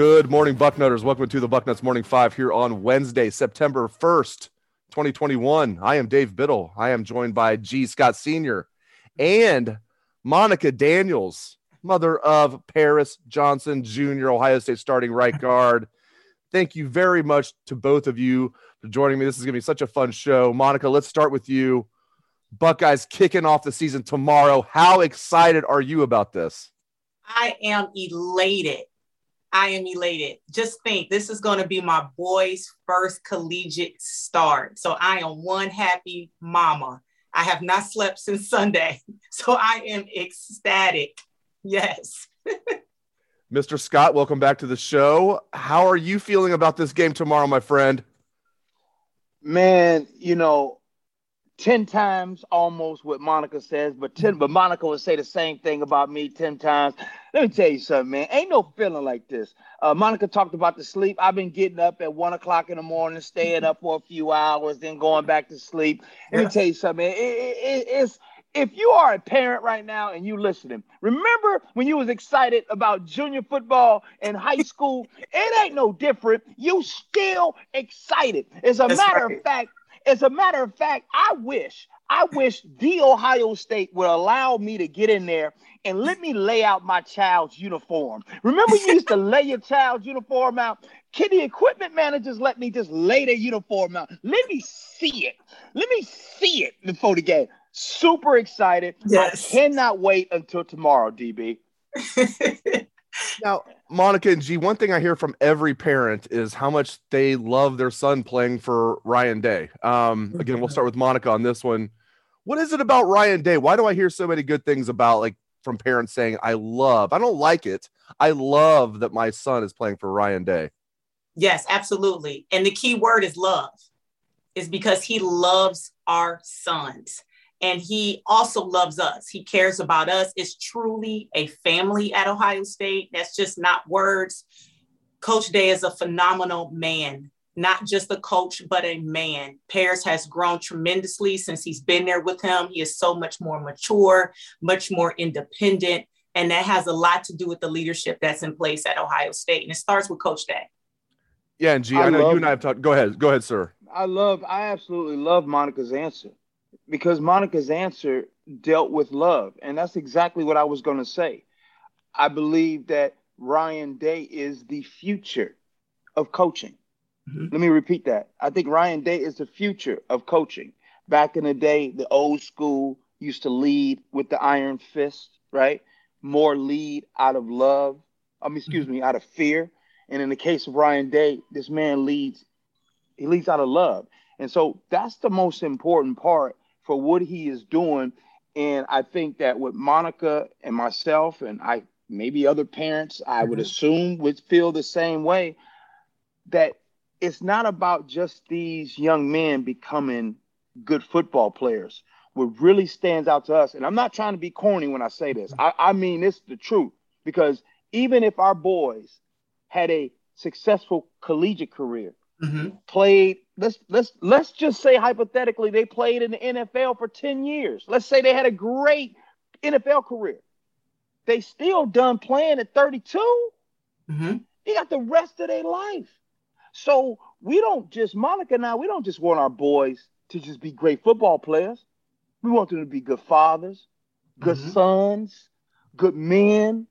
Good morning, Bucknutters. Welcome to the Bucknuts Morning Five here on Wednesday, September 1st, 2021. I am Dave Biddle. I am joined by G. Scott Sr. and Monica Daniels, mother of Paris Johnson Jr., Ohio State starting right guard. Thank you very much to both of you for joining me. This is going to be such a fun show. Monica, let's start with you. Buckeyes kicking off the season tomorrow. How excited are you about this? I am elated. I am elated. Just think, this is going to be my boy's first collegiate start. So I am one happy mama. I have not slept since Sunday. So I am ecstatic. Yes. Mr. Scott, welcome back to the show. How are you feeling about this game tomorrow, my friend? Man, you know, 10 times almost what Monica says, but 10, but Monica would say the same thing about me 10 times. Let me tell you something, man. Ain't no feeling like this. Uh, Monica talked about the sleep. I've been getting up at one o'clock in the morning, staying up for a few hours, then going back to sleep. Let yeah. me tell you something, man. It, it, it's if you are a parent right now and you listening, remember when you was excited about junior football in high school? it ain't no different. You still excited. As a That's matter right. of fact, as a matter of fact, I wish, I wish the Ohio State would allow me to get in there and let me lay out my child's uniform. Remember, you used to lay your child's uniform out? Can the equipment managers let me just lay their uniform out? Let me see it. Let me see it before the game. Super excited. Yes. I cannot wait until tomorrow, DB. now, Monica and G, one thing I hear from every parent is how much they love their son playing for Ryan Day. Um, again, we'll start with Monica on this one. What is it about Ryan Day? Why do I hear so many good things about like from parents saying, I love, I don't like it. I love that my son is playing for Ryan Day. Yes, absolutely. And the key word is love, is because he loves our sons and he also loves us. He cares about us. It's truly a family at Ohio State. That's just not words. Coach Day is a phenomenal man, not just a coach, but a man. Paris has grown tremendously since he's been there with him. He is so much more mature, much more independent. And that has a lot to do with the leadership that's in place at Ohio State. And it starts with Coach Day. Yeah, and G, I, I know love, you and I have talked. Go ahead. Go ahead, sir. I love, I absolutely love Monica's answer because Monica's answer dealt with love. And that's exactly what I was going to say. I believe that Ryan Day is the future of coaching. Mm-hmm. Let me repeat that. I think Ryan Day is the future of coaching. Back in the day, the old school used to lead with the iron fist, right? More lead out of love. I mean, excuse mm-hmm. me, out of fear. And in the case of Ryan Day, this man leads, he leads out of love. And so that's the most important part for what he is doing. And I think that with Monica and myself, and I maybe other parents, I would mm-hmm. assume would feel the same way that it's not about just these young men becoming good football players. What really stands out to us, and I'm not trying to be corny when I say this, I, I mean it's the truth, because even if our boys had a successful collegiate career, mm-hmm. played let's let's let's just say hypothetically they played in the NFL for 10 years. Let's say they had a great NFL career. They still done playing at 32. Mm-hmm. They got the rest of their life. So we don't just Monica and I, we don't just want our boys to just be great football players. We want them to be good fathers, good mm-hmm. sons, good men,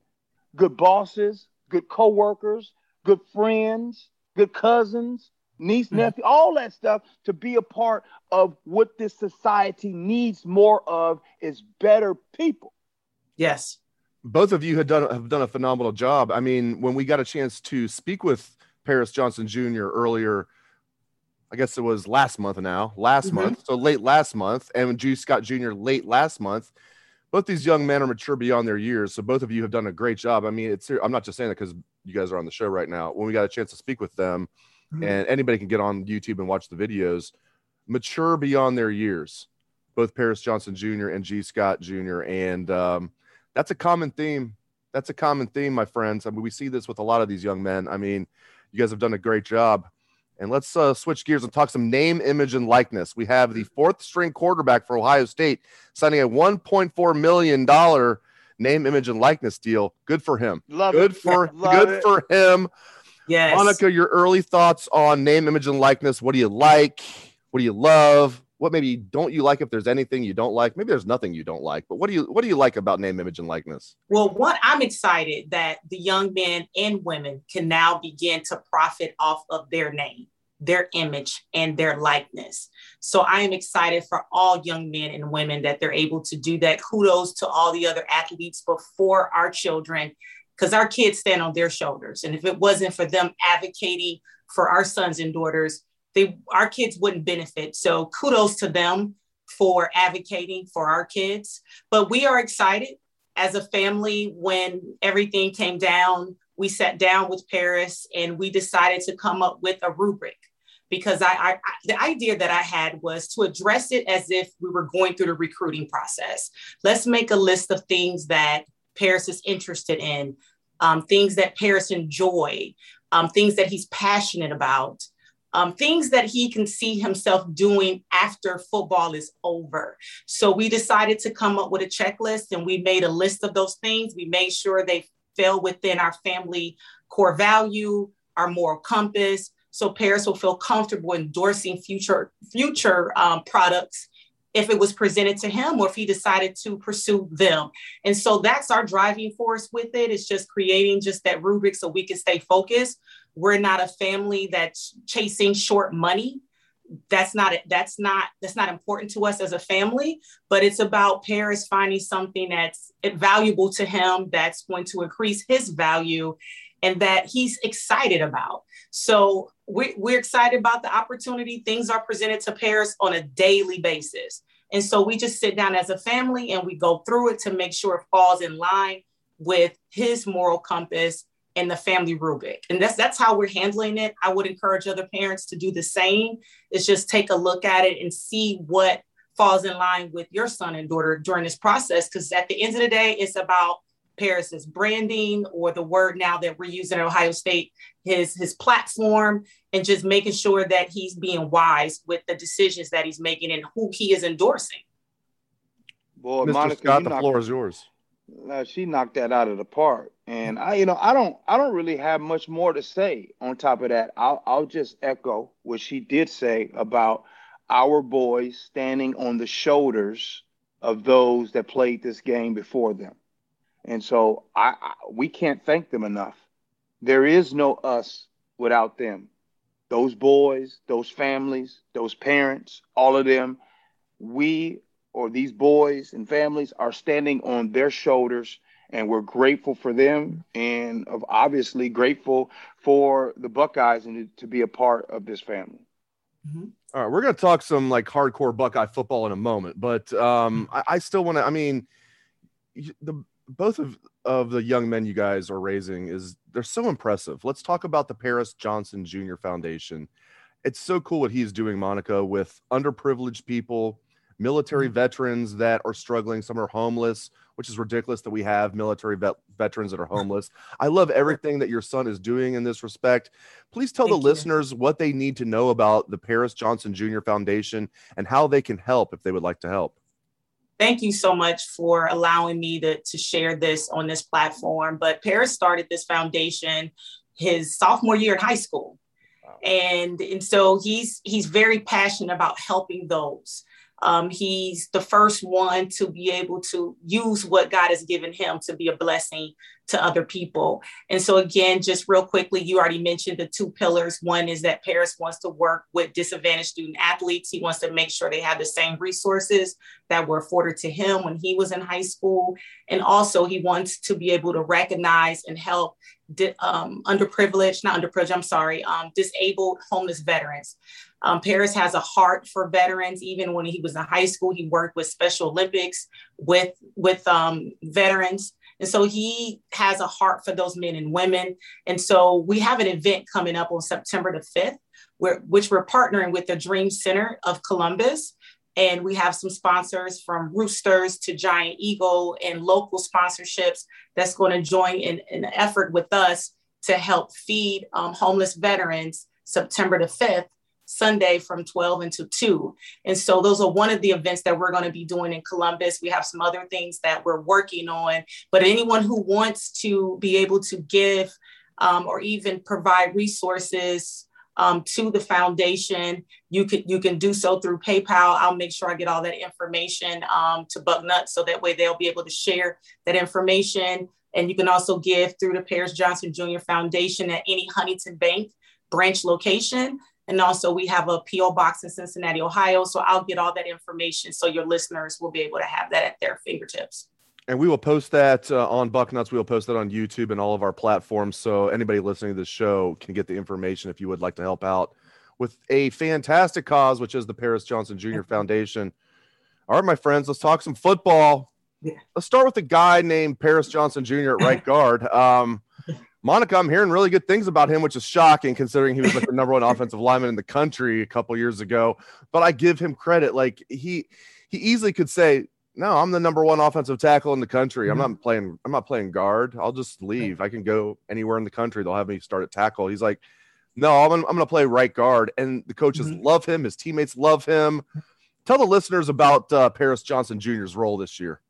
good bosses, good coworkers, good friends, good cousins, niece, mm-hmm. nephew, all that stuff to be a part of what this society needs more of is better people. Yes. Both of you have done have done a phenomenal job. I mean, when we got a chance to speak with Paris Johnson Jr. earlier, I guess it was last month now, last mm-hmm. month, so late last month, and G. Scott Jr. late last month. Both these young men are mature beyond their years, so both of you have done a great job. I mean, it's I'm not just saying that because you guys are on the show right now. When we got a chance to speak with them, mm-hmm. and anybody can get on YouTube and watch the videos, mature beyond their years, both Paris Johnson Jr. and G. Scott Jr. And um, that's a common theme. That's a common theme, my friends. I mean, we see this with a lot of these young men. I mean, you guys have done a great job. And let's uh, switch gears and talk some name, image, and likeness. We have the fourth string quarterback for Ohio State signing a $1.4 million name, image, and likeness deal. Good for him. Love good it. for yeah, good it. for him. Yes. Monica, your early thoughts on name, image, and likeness. What do you like? What do you love? What maybe don't you like if there's anything you don't like? Maybe there's nothing you don't like, but what do you what do you like about name, image, and likeness? Well, what I'm excited that the young men and women can now begin to profit off of their name, their image, and their likeness. So I am excited for all young men and women that they're able to do that. Kudos to all the other athletes before our children, because our kids stand on their shoulders. And if it wasn't for them advocating for our sons and daughters, they our kids wouldn't benefit. So kudos to them for advocating for our kids. But we are excited as a family when everything came down. We sat down with Paris and we decided to come up with a rubric because I, I, the idea that I had was to address it as if we were going through the recruiting process. Let's make a list of things that Paris is interested in, um, things that Paris enjoy, um, things that he's passionate about, um, things that he can see himself doing after football is over. So we decided to come up with a checklist and we made a list of those things. We made sure they fell within our family core value, our moral compass. So Paris will feel comfortable endorsing future future um, products if it was presented to him or if he decided to pursue them. And so that's our driving force with it. It's just creating just that rubric so we can stay focused we're not a family that's chasing short money that's not that's not that's not important to us as a family but it's about paris finding something that's valuable to him that's going to increase his value and that he's excited about so we're, we're excited about the opportunity things are presented to paris on a daily basis and so we just sit down as a family and we go through it to make sure it falls in line with his moral compass and the family rubric. And that's that's how we're handling it. I would encourage other parents to do the same. Is just take a look at it and see what falls in line with your son and daughter during this process. Because at the end of the day, it's about Paris's branding or the word now that we're using at Ohio State, his his platform, and just making sure that he's being wise with the decisions that he's making and who he is endorsing. Boy, Mr. Monica, Scott, the floor is yours. Uh, she knocked that out of the park. And I, you know, I don't, I don't really have much more to say. On top of that, I'll, I'll just echo what she did say about our boys standing on the shoulders of those that played this game before them. And so I, I we can't thank them enough. There is no us without them. Those boys, those families, those parents, all of them, we or these boys and families are standing on their shoulders and we're grateful for them and obviously grateful for the buckeyes and to be a part of this family mm-hmm. All right we're going to talk some like hardcore buckeye football in a moment but um, mm-hmm. I, I, still want to i mean the both of of the young men you guys are raising is they're so impressive let's talk about the paris johnson jr foundation it's so cool what he's doing monica with underprivileged people military mm-hmm. veterans that are struggling. Some are homeless, which is ridiculous that we have military vet- veterans that are homeless. I love everything that your son is doing in this respect. Please tell Thank the you. listeners what they need to know about the Paris Johnson Jr. Foundation and how they can help if they would like to help. Thank you so much for allowing me to, to share this on this platform. But Paris started this foundation his sophomore year in high school. And, and so he's he's very passionate about helping those Um, he's the first one to be able to use what God has given him to be a blessing to other people. And so, again, just real quickly, you already mentioned the two pillars. One is that Paris wants to work with disadvantaged student athletes. He wants to make sure they have the same resources that were afforded to him when he was in high school. And also, he wants to be able to recognize and help um, underprivileged, not underprivileged, I'm sorry, um, disabled homeless veterans. Um, Paris has a heart for veterans. Even when he was in high school, he worked with Special Olympics with with um, veterans, and so he has a heart for those men and women. And so we have an event coming up on September the fifth, which we're partnering with the Dream Center of Columbus. And we have some sponsors from Roosters to Giant Eagle and local sponsorships that's going to join in, in an effort with us to help feed um, homeless veterans September the 5th Sunday from 12 until 2. And so those are one of the events that we're going to be doing in Columbus. We have some other things that we're working on, but anyone who wants to be able to give um, or even provide resources um, to the foundation, you can you can do so through PayPal. I'll make sure I get all that information um, to Bucknut so that way they'll be able to share that information. And you can also give through the Paris Johnson Jr. Foundation at any Huntington Bank branch location. And also, we have a P.O. box in Cincinnati, Ohio. So I'll get all that information so your listeners will be able to have that at their fingertips. And we will post that uh, on Bucknuts. We will post that on YouTube and all of our platforms. So anybody listening to this show can get the information if you would like to help out with a fantastic cause, which is the Paris Johnson Jr. Foundation. All right, my friends, let's talk some football. Yeah. Let's start with a guy named Paris Johnson Jr. at right guard. Um, Monica, I'm hearing really good things about him, which is shocking considering he was like the number one offensive lineman in the country a couple years ago. But I give him credit. Like he he easily could say, No, I'm the number one offensive tackle in the country. Mm-hmm. I'm not playing, I'm not playing guard. I'll just leave. I can go anywhere in the country. They'll have me start at tackle. He's like, No, I'm, I'm gonna play right guard. And the coaches mm-hmm. love him, his teammates love him. Tell the listeners about uh, Paris Johnson Jr.'s role this year.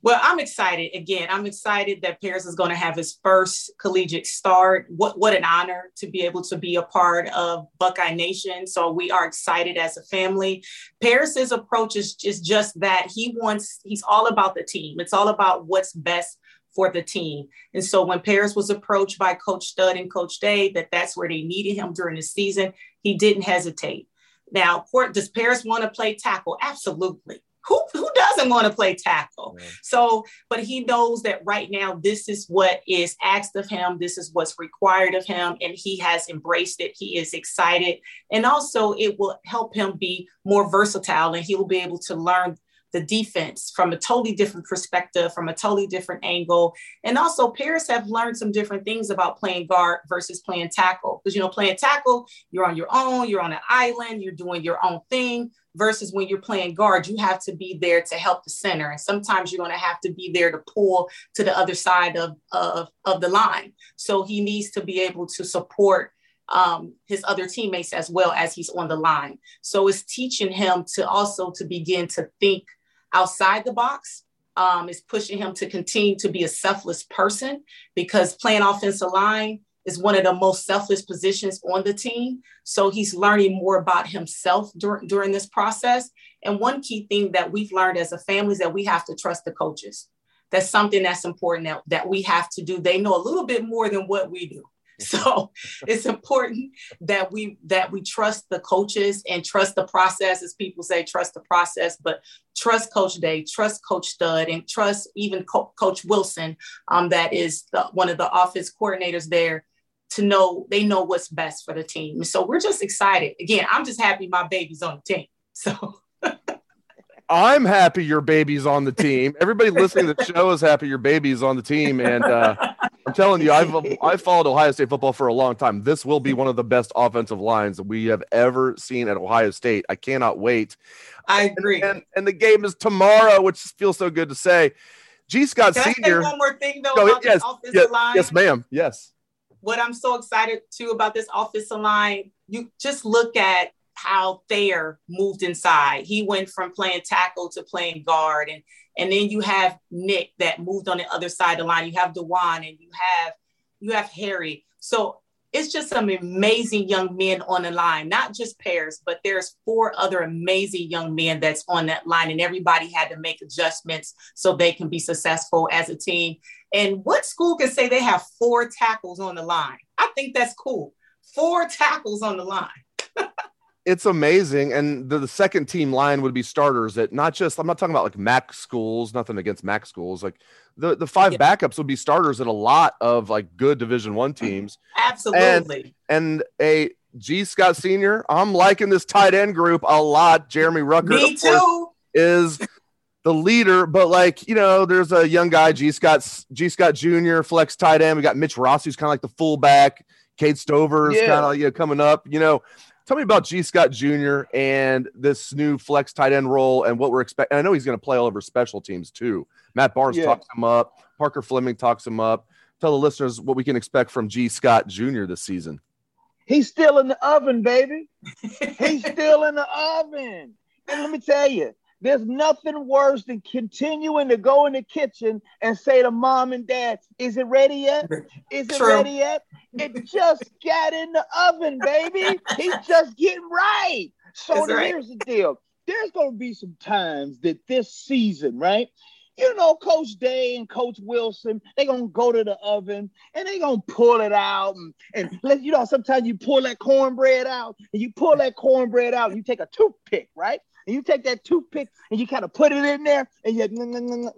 Well, I'm excited. Again, I'm excited that Paris is going to have his first collegiate start. What what an honor to be able to be a part of Buckeye Nation. So we are excited as a family. Paris's approach is just, just that he wants. He's all about the team. It's all about what's best for the team. And so when Paris was approached by Coach Stud and Coach Day that that's where they needed him during the season, he didn't hesitate. Now, does Paris want to play tackle? Absolutely who, who doesn't want to play tackle? Yeah. So, but he knows that right now, this is what is asked of him. This is what's required of him. And he has embraced it. He is excited. And also, it will help him be more versatile and he will be able to learn the defense from a totally different perspective, from a totally different angle. And also, Paris have learned some different things about playing guard versus playing tackle. Because, you know, playing tackle, you're on your own, you're on an island, you're doing your own thing versus when you're playing guard, you have to be there to help the center. And sometimes you're going to have to be there to pull to the other side of, of, of the line. So he needs to be able to support um, his other teammates as well as he's on the line. So it's teaching him to also to begin to think outside the box. Um, it's pushing him to continue to be a selfless person because playing offensive line is one of the most selfless positions on the team. So he's learning more about himself during, during this process. And one key thing that we've learned as a family is that we have to trust the coaches. That's something that's important that, that we have to do. They know a little bit more than what we do. So it's important that we that we trust the coaches and trust the process, as people say, trust the process, but trust Coach Day, trust Coach Stud, and trust even Co- Coach Wilson, um, that is the, one of the office coordinators there to know they know what's best for the team. So we're just excited. Again, I'm just happy my baby's on the team. So I'm happy your baby's on the team. Everybody listening to the show is happy your baby's on the team. And uh, I'm telling you, I've I've followed Ohio State football for a long time. This will be one of the best offensive lines that we have ever seen at Ohio State. I cannot wait. I agree. And, and the game is tomorrow, which feels so good to say. G. Scott Can Senior. one more thing though. Go, yes, yes, yes, ma'am. Yes what I'm so excited too about this offensive line, you just look at how Thayer moved inside. He went from playing tackle to playing guard. And, and then you have Nick that moved on the other side of the line. You have Dawand and you have you have Harry. So it's just some amazing young men on the line, not just Paris, but there's four other amazing young men that's on that line, and everybody had to make adjustments so they can be successful as a team. And what school can say they have four tackles on the line? I think that's cool. Four tackles on the line. it's amazing. And the, the, second team line would be starters that not just, I'm not talking about like MAC schools, nothing against MAC schools. Like the, the five yeah. backups would be starters at a lot of like good division one mm-hmm. teams. Absolutely. And, and a G Scott senior, I'm liking this tight end group a lot. Jeremy Ruckert Me too. is the leader, but like, you know, there's a young guy, G Scott, G Scott Jr., flex tight end. We got Mitch Rossi, who's kind of like the fullback. Cade Stover's yeah. kind of you know, coming up, you know. Tell me about G. Scott Jr. and this new flex tight end role and what we're expecting. I know he's going to play all over special teams too. Matt Barnes yeah. talks him up. Parker Fleming talks him up. Tell the listeners what we can expect from G. Scott Jr. this season. He's still in the oven, baby. He's still in the oven. And let me tell you, there's nothing worse than continuing to go in the kitchen and say to mom and dad, Is it ready yet? Is it True. ready yet? It just got in the oven, baby. He's just getting right. So right. here's the deal there's going to be some times that this season, right? You know, Coach Day and Coach Wilson, they're going to go to the oven and they're going to pull it out. And, and let, you know, sometimes you pull that cornbread out and you pull that cornbread out and you take a toothpick, right? And you take that toothpick and you kind of put it in there and you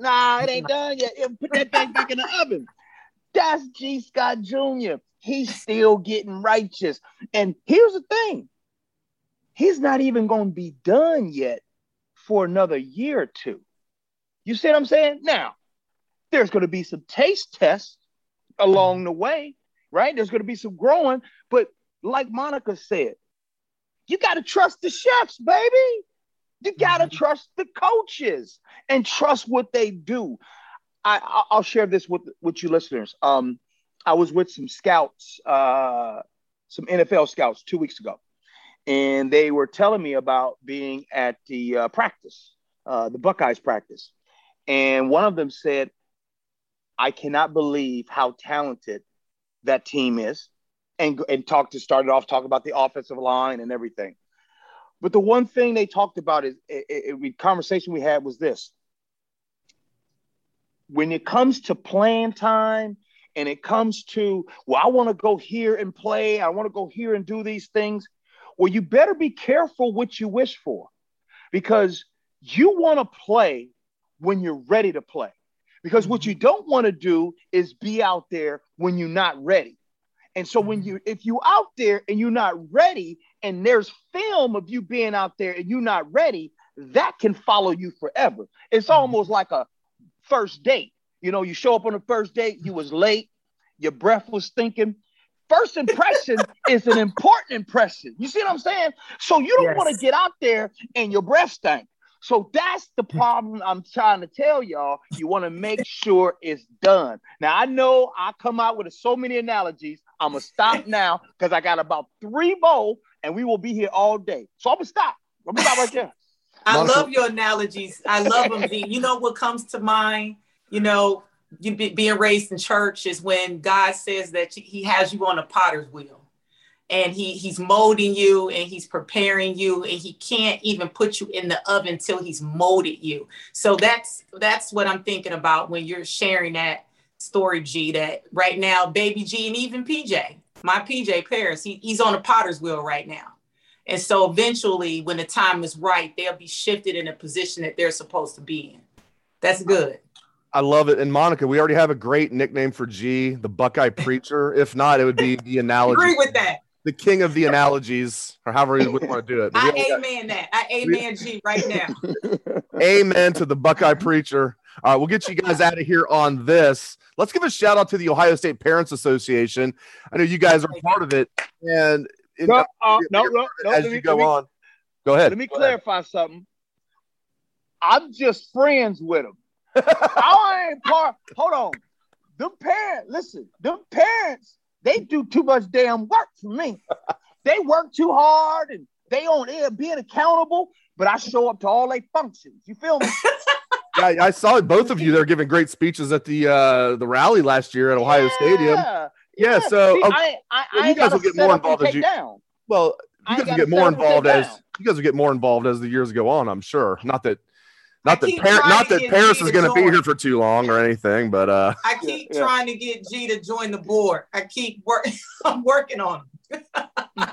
nah, it ain't done yet. Put that thing back in the oven. That's G. Scott Jr. He's still getting righteous. And here's the thing he's not even going to be done yet for another year or two. You see what I'm saying? Now, there's going to be some taste tests along the way, right? There's going to be some growing, but like Monica said, you got to trust the chefs, baby. You gotta mm-hmm. trust the coaches and trust what they do. I, I'll share this with with you listeners. Um, I was with some scouts, uh, some NFL scouts two weeks ago, and they were telling me about being at the uh, practice, uh, the Buckeyes practice, and one of them said, "I cannot believe how talented that team is," and and talked to started off talking about the offensive line and everything. But the one thing they talked about is conversation we had was this. When it comes to playing time and it comes to, well, I want to go here and play, I want to go here and do these things. Well, you better be careful what you wish for because you want to play when you're ready to play. Because what you mm-hmm. don't want to do is be out there when you're not ready. And so when mm-hmm. you if you out there and you're not ready and there's film of you being out there and you're not ready, that can follow you forever. It's mm-hmm. almost like a first date. You know, you show up on the first date, you was late, your breath was stinking. First impression is an important impression. You see what I'm saying? So you don't yes. want to get out there and your breath stank. So that's the problem I'm trying to tell y'all. You want to make sure it's done. Now I know I come out with so many analogies. I'm gonna stop now because I got about three more, and we will be here all day. So I'm gonna stop. I'm gonna stop right there. I love your analogies. I love them. you know what comes to mind? You know, you be, being raised in church is when God says that He has you on a potter's wheel and he he's molding you and he's preparing you and he can't even put you in the oven until he's molded you so that's that's what i'm thinking about when you're sharing that story g that right now baby g and even pj my pj paris he, he's on a potter's wheel right now and so eventually when the time is right they'll be shifted in a position that they're supposed to be in that's good I love it. And Monica, we already have a great nickname for G, the Buckeye Preacher. If not, it would be the analogy. Agree with that the king of the analogies, or however you would want to do it. I amen got, that. I amen G right now. amen to the Buckeye preacher. All right, we'll get you guys out of here on this. Let's give a shout out to the Ohio State Parents Association. I know you guys are part of it, and no, uh, no, no, no, as you me, go me, on, go ahead. Let me go clarify ahead. something. I'm just friends with them. I ain't part. Hold on, them parents. Listen, them parents they do too much damn work for me. they work too hard and they on air being accountable, but I show up to all their functions. You feel me? yeah, I saw both of you there giving great speeches at the uh, the rally last year at Ohio yeah, Stadium. Yeah, so See, okay, I, I, well, you ain't guys will get more involved as you- down. well, you guys will get more set up and take involved as down. you guys will get more involved as the years go on. I'm sure. Not that, not that, Par- not that Paris is going to be here for too long or anything, but uh, I keep yeah. trying to get G to join the board. I keep work. I'm working on him.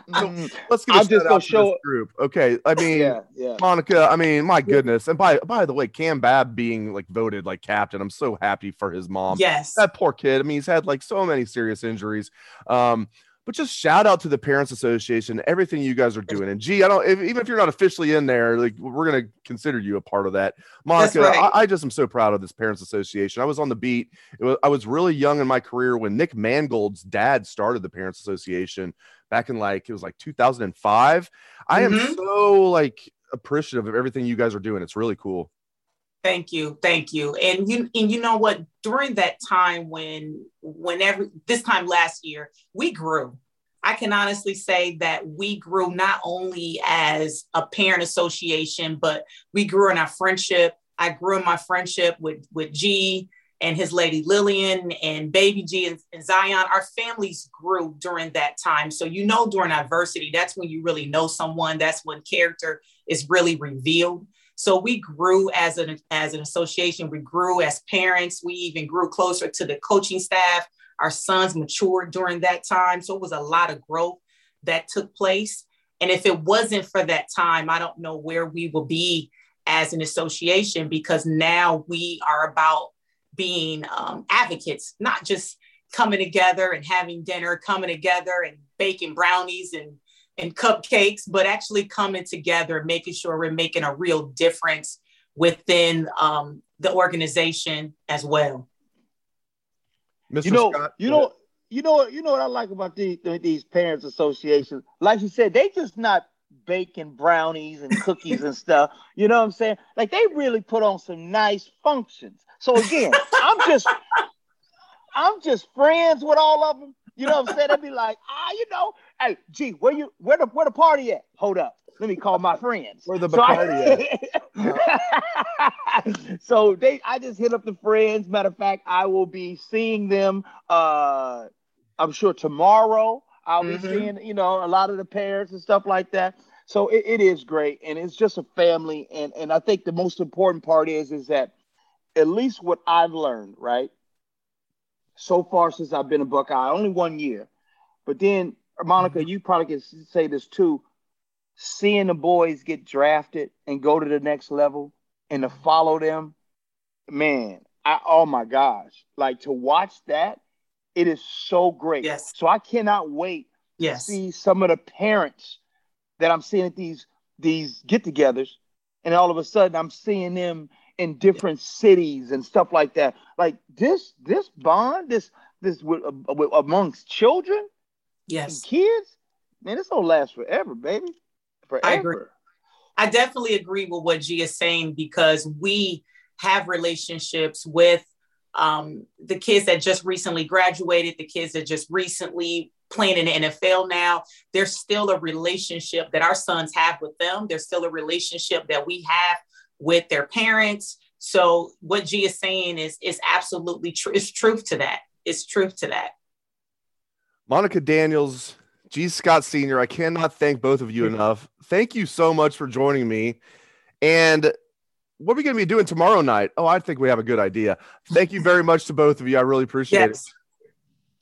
Mm, let's get a I'm just shout gonna out to show- this group. Okay, I mean. yeah, yeah. Monica, I mean, my goodness. And by by the way, Cam Babb being like voted like captain, I'm so happy for his mom. Yes. That poor kid. I mean, he's had like so many serious injuries. Um, but just shout out to the Parents Association, everything you guys are doing. And gee, I don't if, even if you're not officially in there, like we're gonna consider you a part of that. Monica, right. I, I just am so proud of this Parents Association. I was on the beat. It was, I was really young in my career when Nick Mangold's dad started the Parents Association back in like it was like 2005. I am Mhm. so like appreciative of everything you guys are doing. It's really cool. Thank you, thank you. And you and you know what? During that time when whenever this time last year, we grew. I can honestly say that we grew not only as a parent association, but we grew in our friendship. I grew in my friendship with with G and his lady Lillian and baby G and, and Zion. Our families grew during that time. So you know during adversity, that's when you really know someone. That's when character is really revealed. So we grew as an as an association. We grew as parents. We even grew closer to the coaching staff. Our sons matured during that time. So it was a lot of growth that took place. And if it wasn't for that time, I don't know where we will be as an association because now we are about being um, advocates, not just coming together and having dinner, coming together and baking brownies and and cupcakes, but actually coming together, making sure we're making a real difference within um, the organization as well. Mr. You know, Scott, you know, you know what, you know what I like about these these parents associations. Like you said, they just not baking brownies and cookies and stuff. You know what I'm saying? Like they really put on some nice functions. So again, I'm just I'm just friends with all of them. You know what I'm saying? They'd be like, ah, you know, hey, gee, where you where the where the party at? Hold up. Let me call my friends. Where the So I- Bacardi so they I just hit up the friends. Matter of fact, I will be seeing them uh I'm sure tomorrow. I'll Mhm. be seeing, you know, a lot of the parents and stuff like that. So it, it is great and it's just a family. And and I think the most important part is is that at least what I've learned, right? So far since I've been a Buckeye, only one year. But then Monica, you probably can say this too. Seeing the boys get drafted and go to the next level and to follow them, man, I oh my gosh. Like to watch that, it is so great. Yes. So I cannot wait Yes. to see some of the parents that I'm seeing at these these get-togethers, and all of a sudden I'm seeing them in different cities and stuff like that. Like this this bond, this this with, uh, with, amongst children and Yes. kids, man, this don't last forever, baby. Forever. I agree. I definitely agree with what G is saying because we have relationships with um, the kids that just recently graduated, the kids that just recently playing in the NFL now. There's still a relationship that our sons have with them. There's still a relationship that we have with their parents. So what G is saying is is absolutely true. It's truth to that. It's truth to that. Monica Daniels, G. Scott Sr., I cannot thank both of you enough. Thank you so much for joining me. And what are we going to be doing tomorrow night? Oh, I think we have a good idea. Thank you very much to both of you. I really appreciate Yes.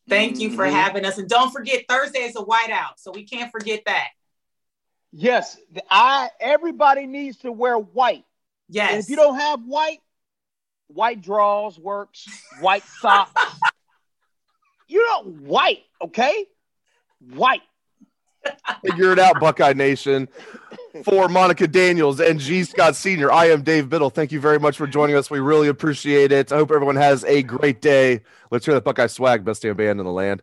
Thank you for Mhm. having us. And don't forget Thursday is a whiteout. So we can't forget that. Yes, I everybody needs to wear white. Yes. And if you don't have white, white draws works, white socks. you know, white, okay? White. it. Figure it out, Buckeye Nation. For Monica Daniels and G. Scott Sr., I am Dave Biddle. Thank you very much for joining us. We really appreciate it. I hope everyone has a great day. Let's hear that Buckeye swag, best damn band in the land.